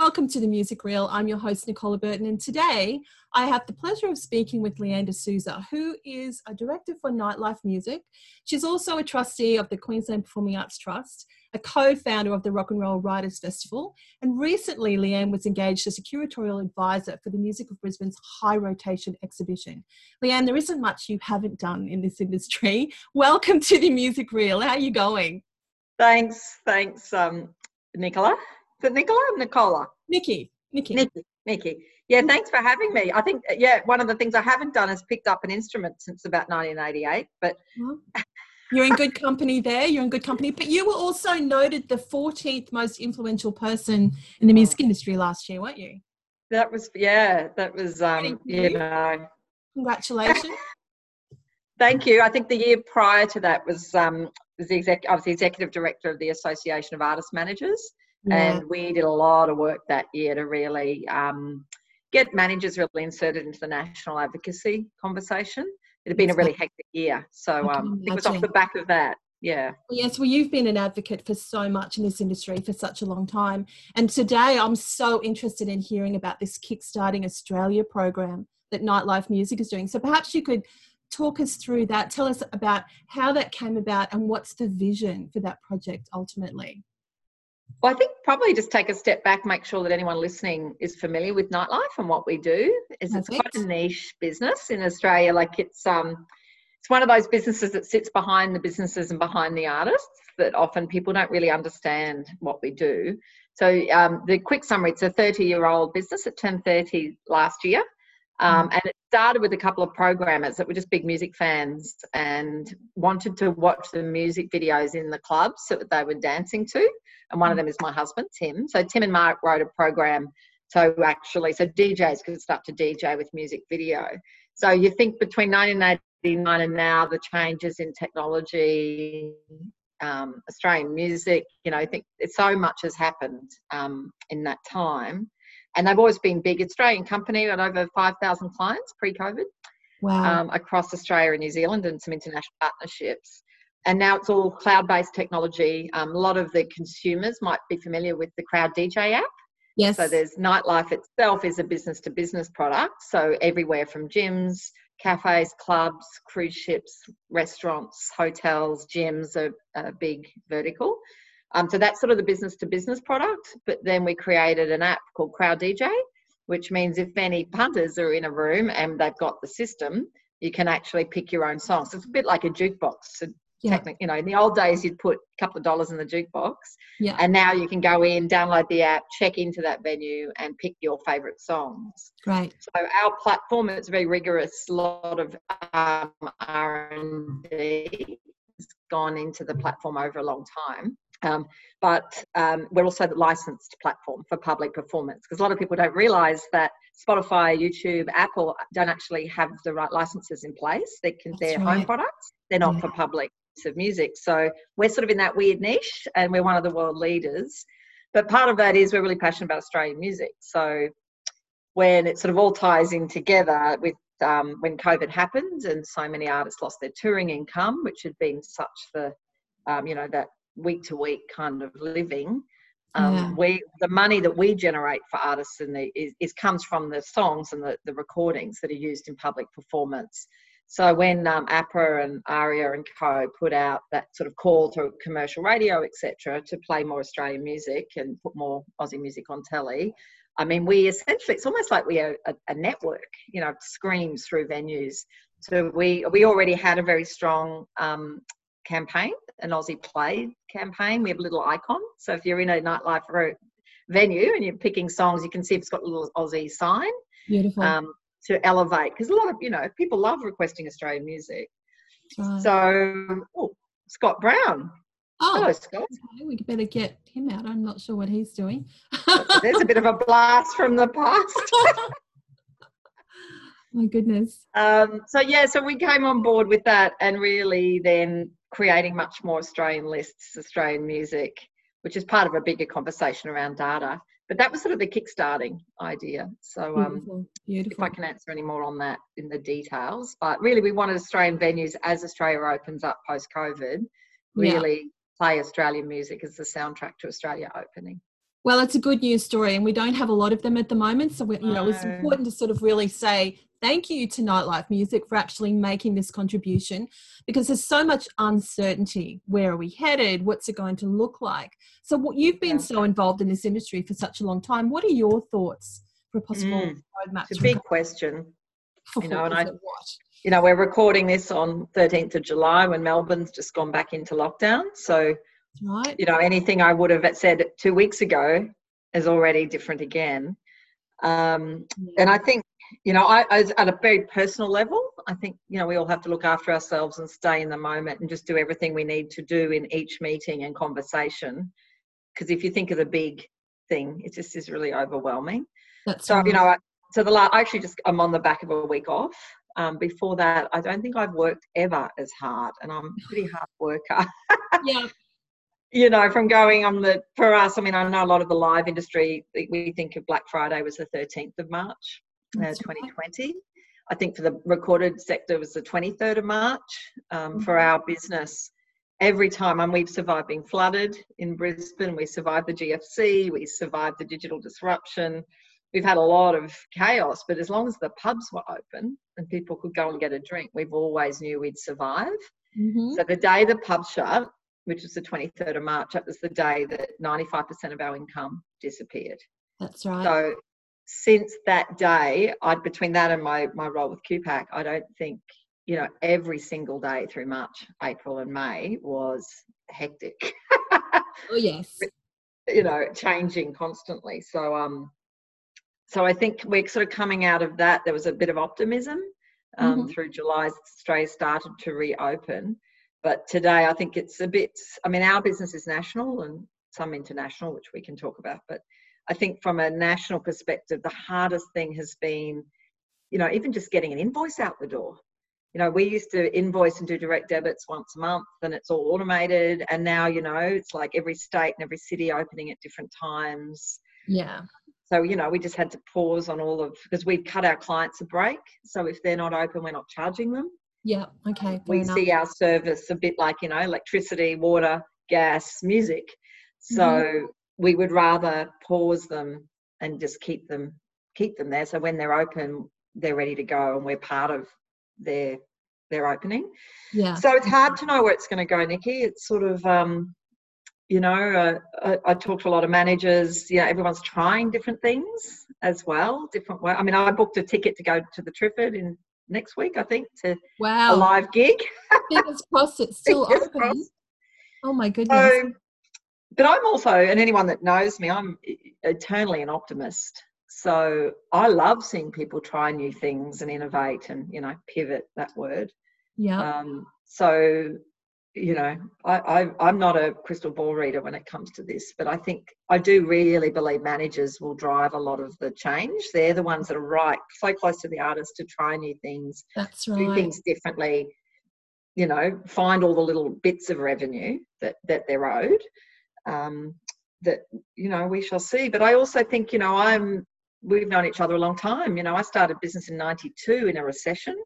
Welcome to the Music Real. I'm your host, Nicola Burton, and today I have the pleasure of speaking with Leanne de Souza, who is a director for Nightlife Music. She's also a trustee of the Queensland Performing Arts Trust, a co founder of the Rock and Roll Writers Festival, and recently Leanne was engaged as a curatorial advisor for the Museum of Brisbane's High Rotation exhibition. Leanne, there isn't much you haven't done in this industry. Welcome to the Music Real. How are you going? Thanks, thanks, um, Nicola. Is it Nicola Nicola? Nikki. Nikki. Nikki. Nikki. Yeah, thanks for having me. I think, yeah, one of the things I haven't done is picked up an instrument since about 1988, but. You're in good company there. You're in good company. But you were also noted the 14th most influential person in the music industry last year, weren't you? That was, yeah, that was, um, you. you know. Congratulations. Thank you. I think the year prior to that was um, was the exec. I was the executive director of the Association of Artist Managers, yeah. And we did a lot of work that year to really um, get managers really inserted into the national advocacy conversation. It had been a really hectic year. So um, it was off the back of that. Yeah. Yes, well, you've been an advocate for so much in this industry for such a long time. And today I'm so interested in hearing about this Kickstarting Australia program that Nightlife Music is doing. So perhaps you could talk us through that. Tell us about how that came about and what's the vision for that project ultimately. Well, I think probably just take a step back, make sure that anyone listening is familiar with nightlife and what we do. Is it's quite a niche business in Australia. Like it's um, it's one of those businesses that sits behind the businesses and behind the artists that often people don't really understand what we do. So um, the quick summary: it's a 30-year-old business. It turned 30 last year. Um, mm. and it started with a couple of programmers that were just big music fans and wanted to watch the music videos in the clubs that they were dancing to. And one of them is my husband, Tim. So Tim and Mark wrote a program so actually, so DJs could start to DJ with music video. So you think between 1989 and now, the changes in technology, um, Australian music, you know, I think so much has happened um, in that time and they've always been big Australian company, got over 5,000 clients pre-COVID wow. um, across Australia and New Zealand and some international partnerships. And now it's all cloud-based technology. Um, a lot of the consumers might be familiar with the Crowd DJ app. Yes. So there's nightlife itself is a business-to-business product. So everywhere from gyms, cafes, clubs, cruise ships, restaurants, hotels, gyms are a big vertical. Um, so that's sort of the business to business product. But then we created an app called Crowd DJ, which means if any punters are in a room and they've got the system, you can actually pick your own songs. So it's a bit like a jukebox. So yeah. you know, in the old days, you'd put a couple of dollars in the jukebox. Yeah. And now you can go in, download the app, check into that venue, and pick your favorite songs. Right. So our platform, it's very rigorous. A lot of um, R&D has gone into the platform over a long time. Um, but um, we're also the licensed platform for public performance because a lot of people don't realize that Spotify, YouTube, Apple don't actually have the right licenses in place. They can, they're right. home products, they're not yeah. for public of music. So we're sort of in that weird niche and we're one of the world leaders. But part of that is we're really passionate about Australian music. So when it sort of all ties in together with um, when COVID happened and so many artists lost their touring income, which had been such the, um, you know, that week to week kind of living. Um, yeah. we the money that we generate for artists and the is, is comes from the songs and the, the recordings that are used in public performance. So when um, APRA and ARIA and Co put out that sort of call to commercial radio, etc., to play more Australian music and put more Aussie music on telly, I mean, we essentially it's almost like we are a, a network, you know, screams through venues. So we we already had a very strong um, campaign, an Aussie Play campaign. We have a little icon. So if you're in a nightlife venue and you're picking songs, you can see it's got a little Aussie sign. Beautiful. Um, to elevate, because a lot of, you know, people love requesting Australian music. Right. So, oh, Scott Brown. Oh, Hello, Scott. Okay, we better get him out. I'm not sure what he's doing. There's a bit of a blast from the past. My goodness. Um, so yeah, so we came on board with that, and really then creating much more Australian lists, Australian music, which is part of a bigger conversation around data. But that was sort of the kickstarting idea. So um, beautiful, beautiful. if I can answer any more on that in the details. But really, we wanted Australian venues as Australia opens up post COVID, really yeah. play Australian music as the soundtrack to Australia opening. Well, it's a good news story, and we don't have a lot of them at the moment. So, we, you know, it's important to sort of really say thank you to Nightlife Music for actually making this contribution because there's so much uncertainty. Where are we headed? What's it going to look like? So, what you've been so involved in this industry for such a long time. What are your thoughts for a possible mm, roadmap? It's a big question. You know, and I, you know, we're recording this on 13th of July when Melbourne's just gone back into lockdown. So, right. you know, anything I would have said two weeks ago is already different again. Um. And I think, you know, I, I, at a very personal level, I think, you know, we all have to look after ourselves and stay in the moment and just do everything we need to do in each meeting and conversation. Because if you think of the big thing, it just is really overwhelming. That's so, right. you know, I, so the last, I actually just, I'm on the back of a week off. Um, before that, I don't think I've worked ever as hard, and I'm a pretty hard worker. yeah. You know, from going on the for us, I mean, I know a lot of the live industry. We think of Black Friday was the 13th of March, uh, 2020. Right. I think for the recorded sector was the 23rd of March. Um, mm-hmm. For our business, every time, and we've survived being flooded in Brisbane. We survived the GFC. We survived the digital disruption we've had a lot of chaos, but as long as the pubs were open and people could go and get a drink, we've always knew we'd survive. Mm-hmm. So the day the pub shut, which was the 23rd of March, that was the day that 95% of our income disappeared. That's right. So since that day, I between that and my my role with QPAC, I don't think you know every single day through March, April, and May was hectic. oh yes. You know, changing constantly. So um, so I think we're sort of coming out of that. There was a bit of optimism um, mm-hmm. through July. Australia started to reopen, but today I think it's a bit. I mean, our business is national and some international, which we can talk about. But I think from a national perspective, the hardest thing has been, you know, even just getting an invoice out the door. You know, we used to invoice and do direct debits once a month, and it's all automated. And now, you know, it's like every state and every city opening at different times. Yeah. So, you know, we just had to pause on all of because we've cut our clients a break. So if they're not open, we're not charging them. Yeah. Okay. We enough. see our service a bit like, you know, electricity, water, gas, music. So mm-hmm. we would rather pause them and just keep them keep them there. So when they're open, they're ready to go and we're part of their their opening. Yeah. So it's hard to know where it's going to go, Nikki. It's sort of um you know, uh, I, I talk to a lot of managers. Yeah, everyone's trying different things as well, different way. I mean, I booked a ticket to go to the Triffid in next week, I think, to wow. a live gig. Fingers crossed, it's still open. Oh my goodness. So, but I'm also, and anyone that knows me, I'm eternally an optimist. So I love seeing people try new things and innovate and you know pivot. That word. Yeah. Um, so you know, I, I, am not a crystal ball reader when it comes to this, but I think I do really believe managers will drive a lot of the change. They're the ones that are right, so close to the artist to try new things, That's right. do things differently, you know, find all the little bits of revenue that, that they're owed. Um, that, you know, we shall see. But I also think, you know, I'm, we've known each other a long time. You know, I started business in 92 in a recession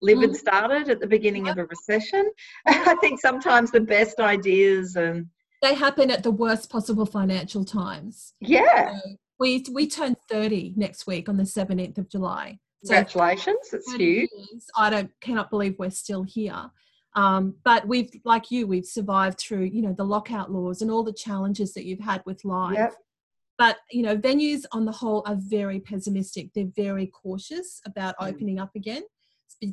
Livid mm. started at the beginning of a recession. I think sometimes the best ideas and they happen at the worst possible financial times. Yeah. So we we turn 30 next week on the 17th of July. So Congratulations, it's huge. Years, I don't cannot believe we're still here. Um, but we've like you, we've survived through, you know, the lockout laws and all the challenges that you've had with live. Yep. But you know, venues on the whole are very pessimistic. They're very cautious about mm. opening up again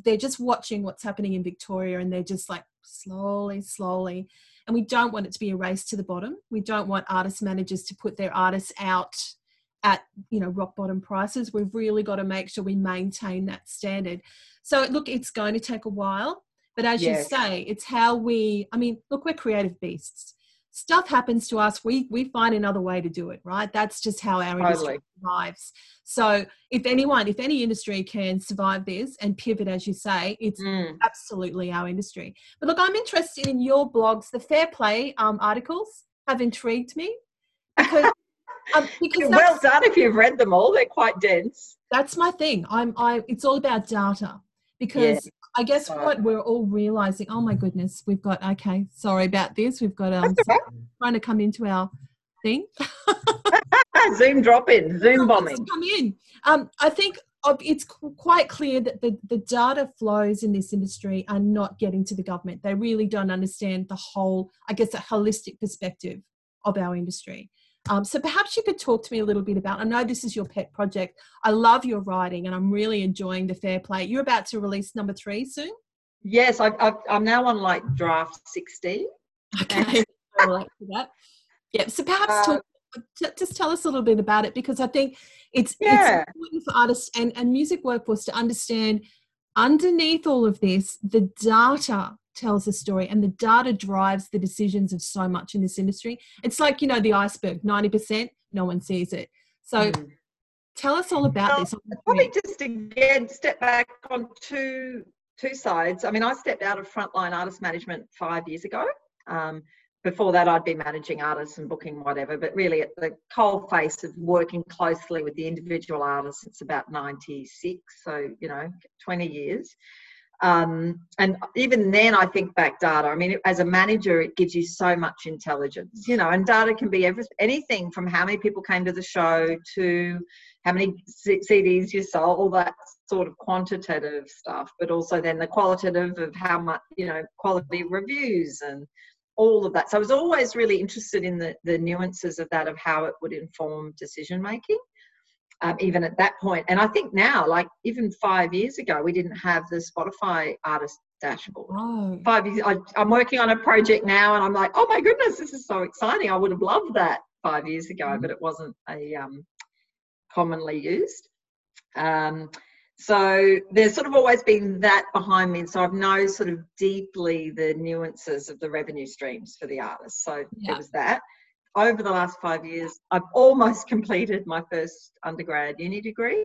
they're just watching what's happening in Victoria and they're just like slowly, slowly. And we don't want it to be a race to the bottom. We don't want artist managers to put their artists out at you know rock bottom prices. We've really got to make sure we maintain that standard. So look, it's going to take a while, but as yes. you say, it's how we. I mean, look, we're creative beasts stuff happens to us we we find another way to do it right that's just how our totally. industry survives so if anyone if any industry can survive this and pivot as you say it's mm. absolutely our industry but look i'm interested in your blogs the fair play um, articles have intrigued me because um, because well done if you've read them all they're quite dense that's my thing i'm i it's all about data because. I guess what we're all realizing, oh my goodness, we've got okay, sorry about this. We've got um trying to come into our thing. Zoom drop in, Zoom bombing. Come in. Um, I think it's quite clear that the, the data flows in this industry are not getting to the government. They really don't understand the whole, I guess, a holistic perspective of our industry. Um, so perhaps you could talk to me a little bit about. I know this is your pet project. I love your writing, and I'm really enjoying the Fair Play. You're about to release number three soon. Yes, i am now on like draft 16. Okay, I like that. Yeah, so perhaps uh, talk, just tell us a little bit about it because I think it's, yeah. it's important for artists and, and music workforce to understand underneath all of this, the data tells the story and the data drives the decisions of so much in this industry. It's like, you know, the iceberg 90%, no one sees it. So mm. tell us all about well, this. Probably just again step back on two two sides. I mean, I stepped out of frontline artist management five years ago. Um, before that, I'd been managing artists and booking whatever, but really at the cold face of working closely with the individual artists it's about 96, so, you know, 20 years. Um, and even then, I think back data. I mean, as a manager, it gives you so much intelligence, you know, and data can be every, anything from how many people came to the show to how many CDs you sold, all that sort of quantitative stuff, but also then the qualitative of how much, you know, quality reviews and all of that. So I was always really interested in the, the nuances of that, of how it would inform decision making um, even at that point. And I think now, like even five years ago, we didn't have the Spotify artist dashboard. Oh. Five years, I, I'm working on a project now, and I'm like, oh my goodness, this is so exciting. I would have loved that five years ago, mm-hmm. but it wasn't a um, commonly used. Um, so there's sort of always been that behind me. And so I've known sort of deeply the nuances of the revenue streams for the artist. So yeah. there was that over the last five years, I've almost completed my first undergrad uni degree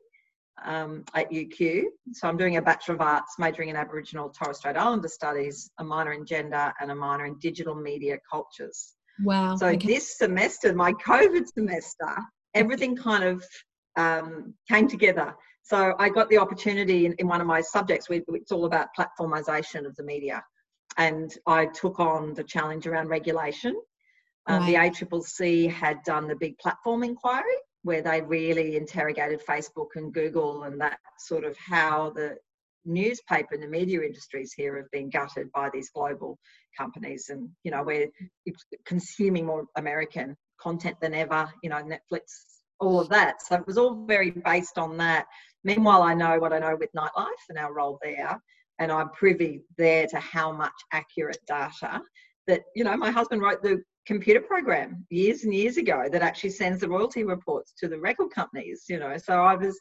um, at UQ. So I'm doing a Bachelor of Arts, majoring in Aboriginal Torres Strait Islander Studies, a minor in gender, and a minor in digital media cultures. Wow. So okay. this semester, my COVID semester, everything kind of um, came together. So I got the opportunity in, in one of my subjects, where it's all about platformization of the media. And I took on the challenge around regulation um, right. The ACCC had done the big platform inquiry where they really interrogated Facebook and Google and that sort of how the newspaper and the media industries here have been gutted by these global companies and you know we're consuming more american content than ever you know netflix all of that so it was all very based on that meanwhile i know what i know with nightlife and our role there and i'm privy there to how much accurate data that you know my husband wrote the computer program years and years ago that actually sends the royalty reports to the record companies you know. So i was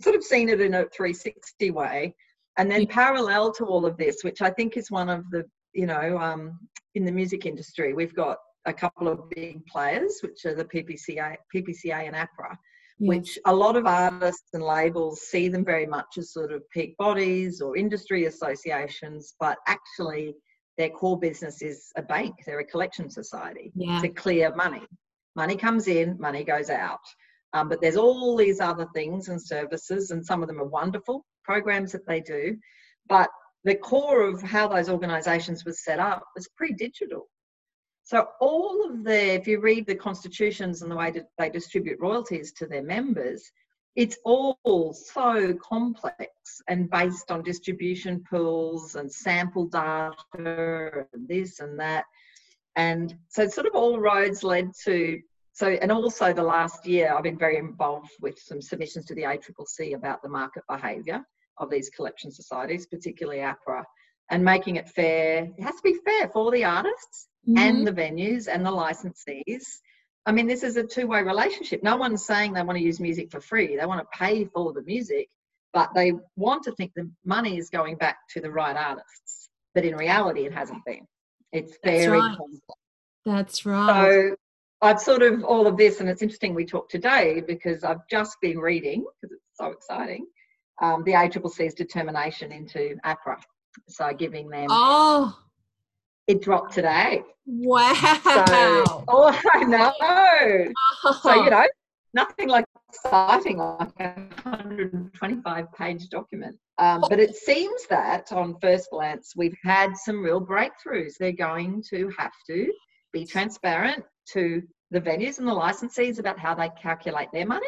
sort of seen it in a 360 way. And then parallel to all of this which i think is one of the you know um, in the music industry we've got a couple of big players which are the ppca ppca and APRA yes. which a lot of artists and labels see them very much as sort of peak bodies or industry associations but actually their core business is a bank, they're a collection society yeah. to clear money. Money comes in, money goes out. Um, but there's all these other things and services, and some of them are wonderful programs that they do. But the core of how those organizations were set up was pre digital. So, all of the, if you read the constitutions and the way that they distribute royalties to their members, it's all so complex and based on distribution pools and sample data and this and that. And so sort of all roads led to so and also the last year I've been very involved with some submissions to the ACCC about the market behaviour of these collection societies, particularly APRA, and making it fair. It has to be fair for the artists mm-hmm. and the venues and the licensees I mean, this is a two way relationship. No one's saying they want to use music for free, they want to pay for the music, but they want to think the money is going back to the right artists. But in reality, it hasn't been. It's very That's right. complex. That's right. So I've sort of all of this, and it's interesting we talk today because I've just been reading, because it's so exciting, um, the ACCC's determination into APRA. So giving them. Oh it dropped today. Wow. So, oh, I know. Oh. So, you know, nothing like exciting like a 125 page document. Um, but it seems that on first glance, we've had some real breakthroughs. They're going to have to be transparent to the venues and the licensees about how they calculate their money,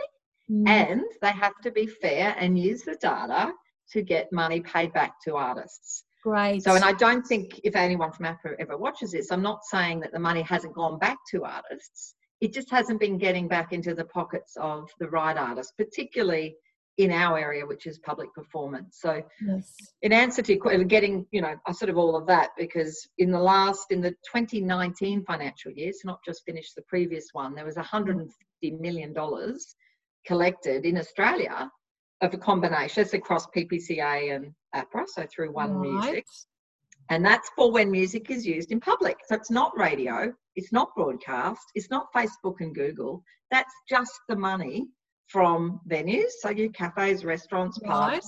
Mm. and they have to be fair and use the data to get money paid back to artists. Great. So, and I don't think if anyone from APRA ever watches this, I'm not saying that the money hasn't gone back to artists. It just hasn't been getting back into the pockets of the right artists, particularly in our area, which is public performance. So, yes. in answer to your getting, you know, sort of all of that because in the last, in the 2019 financial year, so not just finished the previous one, there was 150 million dollars collected in Australia of a combination. It's across PPCA and APRA, so through One Music. And that's for when music is used in public. So it's not radio, it's not broadcast, it's not Facebook and Google. That's just the money from venues, so your cafes, restaurants, pubs, Right.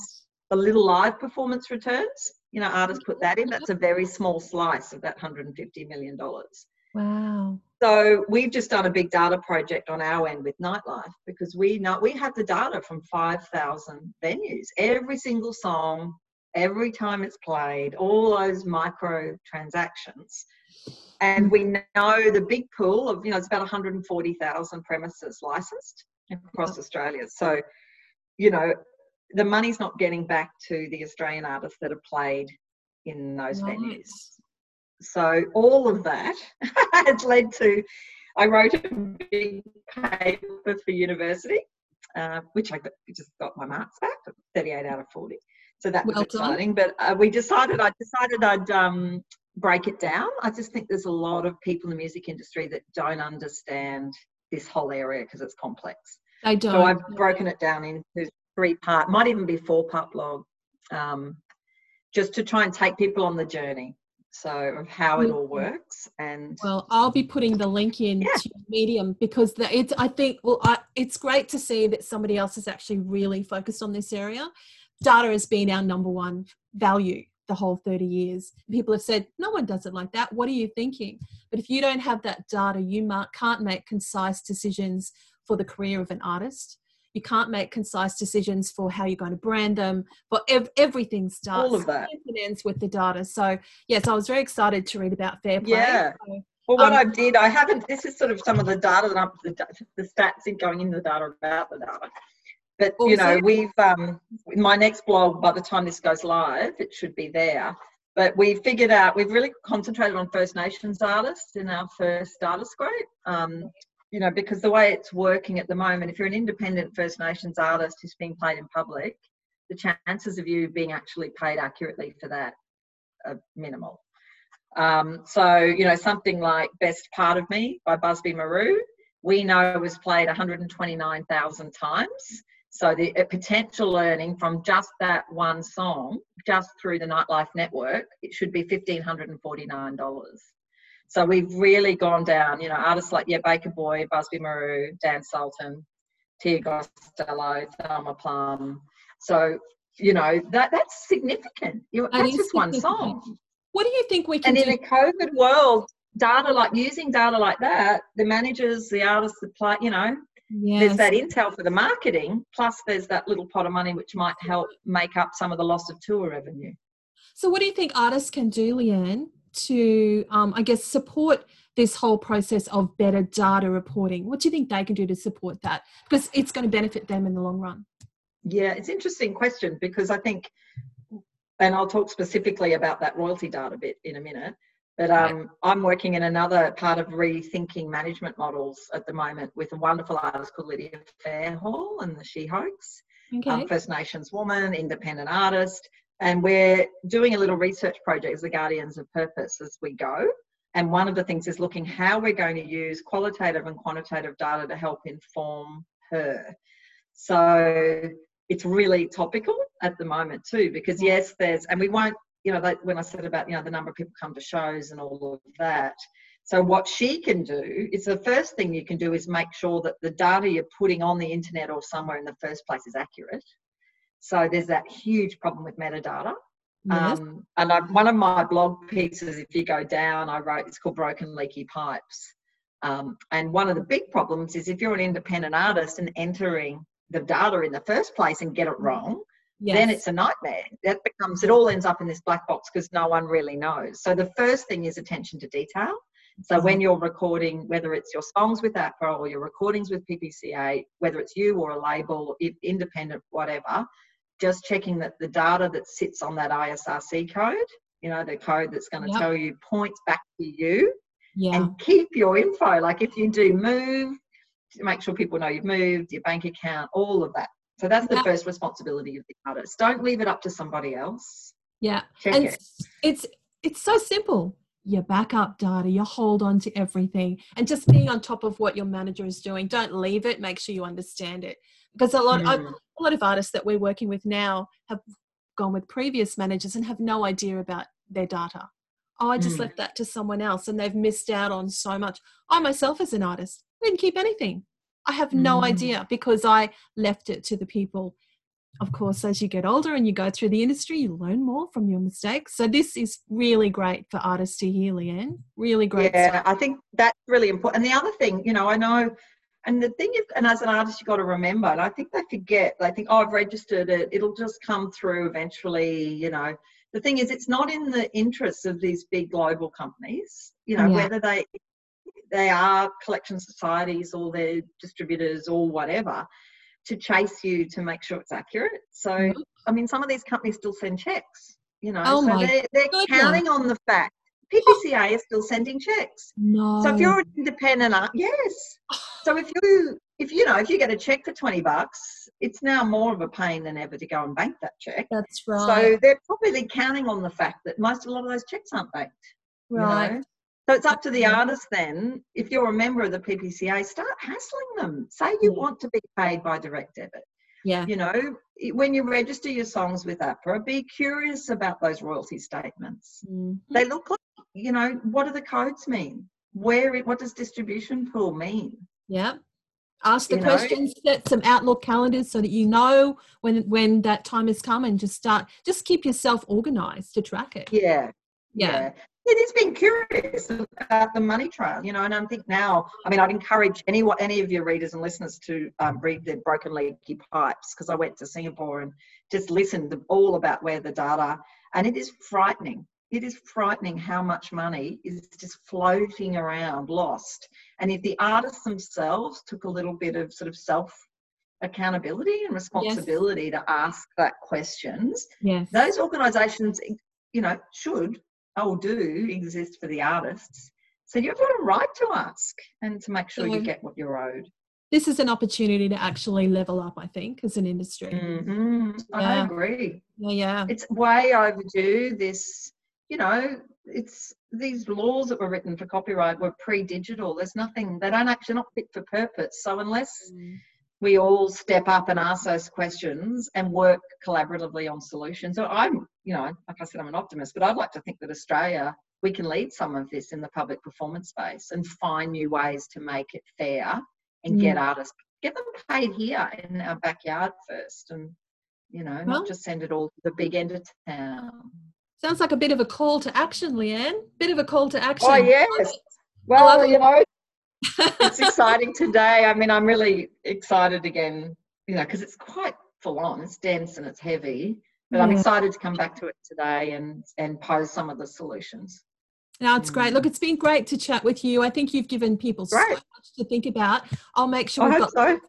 the little live performance returns. You know, artists put that in. That's a very small slice of that $150 million. Wow. So we've just done a big data project on our end with nightlife because we know we have the data from 5,000 venues. Every single song, every time it's played, all those micro transactions. And we know the big pool of, you know, it's about 140,000 premises licensed across Australia. So, you know, the money's not getting back to the Australian artists that have played in those Right. venues. So all of that has led to I wrote a big paper for university, uh, which I just got my marks back, 38 out of 40. So that was Well exciting. But uh, we decided I decided I'd um, break it down. I just think there's a lot of people in the music industry that don't understand this whole area because it's complex. They don't. So I've broken it down into three part, might even be four part blog, um, just to try and take people on the journey. So of how it all works and Well, I'll be putting the link in Yeah. to Medium because the, it's. I think. Well, I, it's great to see that somebody else is actually really focused on this area. Data has been our number one value the whole 30 years. People have said, no one does it like that. What are you thinking? But if you don't have that data, you can't make concise decisions for the career of an artist. You can't make concise decisions for how you're going to brand them. But ev- everything starts all of that. and ends with the data. So yes, I was very excited to read about Fair Play. Yeah. So, Well, what Um, I did, I haven't. This is sort of some of the data that I'm, the, the stats in going in the data about the data. But you know, we've um, in my next blog. By the time this goes live, it should be there. But we figured out we've really concentrated on First Nations artists in our first data scrape. Um, you know, because the way it's working at the moment, if you're an independent First Nations artist who's being played in public, the chances of you being actually paid accurately for that are minimal. Um, so, you know, something like Best Part of Me by Busby Marou, we know was played 129,000 times. So the potential earning from just that one song, just through the Nightlife Network, it should be $1,549. So we've really gone down, you know, artists like, yeah, Baker Boy, Busby Marou, Dan Sultan, Tia Gostelow, Thelma Plum. So, you know, that that's significant. You, That that's just one song. what do you think we can And in a COVID world, data like using data like that, the managers, the artists, the play, you know, yes. there's that intel for the marketing, plus there's that little pot of money which might help make up some of the loss of tour revenue. So, what do you think artists can do, Leanne, to, um, I guess, support this whole process of better data reporting? What do you think they can do to support that? Because it's going to benefit them in the long run. Yeah, it's an interesting question because I think, and I'll talk specifically about that royalty data bit in a minute. But um, I'm working in another part of rethinking management models at the moment with a wonderful artist called Lydia Fairhall and the She Hoax. Okay. um, First Nations woman, independent artist, and we're doing a little research project as the Guardians of Purpose as we go. And one of the things is looking how we're going to use qualitative and quantitative data to help inform her. So it's really topical at the moment too, because yes, there's, and we won't, you know, like when I said about, you know, the number of people come to shows and all of that. So what she can do is the first thing you can do is make sure that the data you're putting on the internet or somewhere in the first place is accurate. So there's that huge problem with metadata. yes. Um, and I, one of my blog pieces, if you go down, I wrote it's called Broken Leaky Pipes. Um, and one of the big problems is if you're an independent artist and entering the data in the first place and get it wrong, yes. then it's a nightmare. That becomes, it all ends up in this black box because no one really knows. So the first thing is attention to detail. So when mm-hmm. you're recording, whether it's your songs with APRA or your recordings with PPCA, whether it's you or a label, independent, whatever, just checking that the data that sits on that ISRC code, you know, the code that's going to yep. tell you points back to you. Yeah. And keep your info. Like if you do move, make sure people know you've moved, your bank account, all of that. So that's the first responsibility of the artist. Don't leave it up to somebody else. Yeah. Check and it. it's it's so simple. Your backup data, you hold on to everything and just being on top of what your manager is doing. Don't leave it. Make sure you understand it. Because a lot mm. a lot of artists that we're working with now have gone with previous managers and have no idea about their data. Oh, I just mm. left that to someone else and they've missed out on so much. I myself as an artist didn't keep anything. I have no mm. idea because I left it to the people. Of course, as you get older and you go through the industry, you learn more from your mistakes. So this is really great for artists to hear, Leanne. Really great. Yeah, stuff. I think that's really important. And the other thing, you know, I know, and the thing is, and as an artist, you've got to remember, and I think they forget, they think, oh, I've registered it, it'll just come through eventually, you know. The thing is, it's not in the interests of these big global companies, you know, yeah. whether they they are collection societies or they're distributors or whatever to chase you to make sure it's accurate. So, mm-hmm. I mean, some of these companies still send checks, you know, oh so they're, they're counting on the fact PPCA is still sending checks. No. So if you're an independent, yes. So if you if you know if you get a check for 20 bucks it's now more of a pain than ever to go and bank that check that's right so they're probably counting on the fact that most a lot of those checks aren't banked right you know? So it's up to the artist then, if you're a member of the PPCA, start hassling them. Say you want to be paid by direct debit. Yeah. You know, when you register your songs with APRA, be curious about those royalty statements. Mm-hmm. They look like, you know, what do the codes mean? Where, what does distribution pool mean? Yeah. Ask the you questions, know? set some Outlook calendars so that you know when when that time has come and just start, just keep yourself organized to track it. Yeah. Yeah. yeah it has been curious about the money trail, you know, and I think now, I mean, I'd encourage any any of your readers and listeners to um, read the Broken Leaky Pipes because I went to Singapore and just listened all about where the data, and it is frightening. It is frightening how much money is just floating around, lost. And if the artists themselves took a little bit of sort of self accountability and responsibility yes. to ask that questions, yes. those organisations, you know, should oh do exist for the artists. So you've got a right to ask and to make sure you get what you're owed. This is an opportunity to actually level up, I think, as an industry. Mm-hmm. Yeah. I agree. Yeah, yeah. It's way overdue. This, you know, it's these laws that were written for copyright were pre-digital. There's nothing. They don't actually not fit for purpose. So unless mm we all step up and ask those questions and work collaboratively on solutions. So I'm, you know, like I said, I'm an optimist, but I'd like to think that Australia, we can lead some of this in the public performance space and find new ways to make it fair and get mm. artists, get them paid here in our backyard first and, you know, well, not just send it all to the big end of town. Sounds like a bit of a call to action, Leanne. Bit of a call to action. Oh, yes. Well, you know, it's exciting today. I mean, I'm really excited again, you know, because it's quite full on. It's dense and it's heavy, but I'm mm. excited to come back to it today and and pose some of the solutions. Now it's great. Look, mm. it's been great to chat with you. I think you've given people great. so much to think about. I'll make sure I we've got so.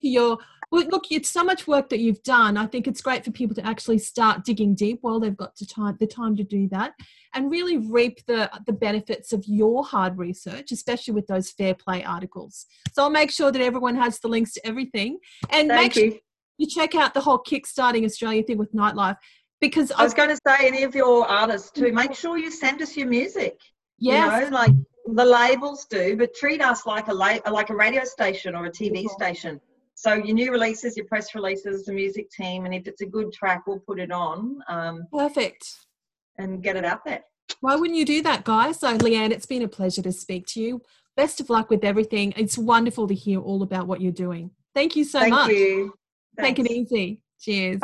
your well, look, it's so much work that you've done. I think it's great for people to actually start digging deep while they've got the time, the time to do that, and really reap the the benefits of your hard research, especially with those fair play articles. So I'll make sure that everyone has the links to everything, and Thank make you. sure you check out the whole kickstarting Australia thing with Nightlife. Because I was going to say, any of your artists too, make sure you send us your music. Yes. You know, like the labels do, but treat us like a la- like a radio station or a TV station so your new releases, your press releases, the music team, and if it's a good track, we'll put it on. Um, Perfect. And get it out there. Why wouldn't you do that, guys? So, Leanne, it's been a pleasure to speak to you. Best of luck with everything. It's wonderful to hear all about what you're doing. Thank you so much. Thank much. You. Take it easy. Cheers.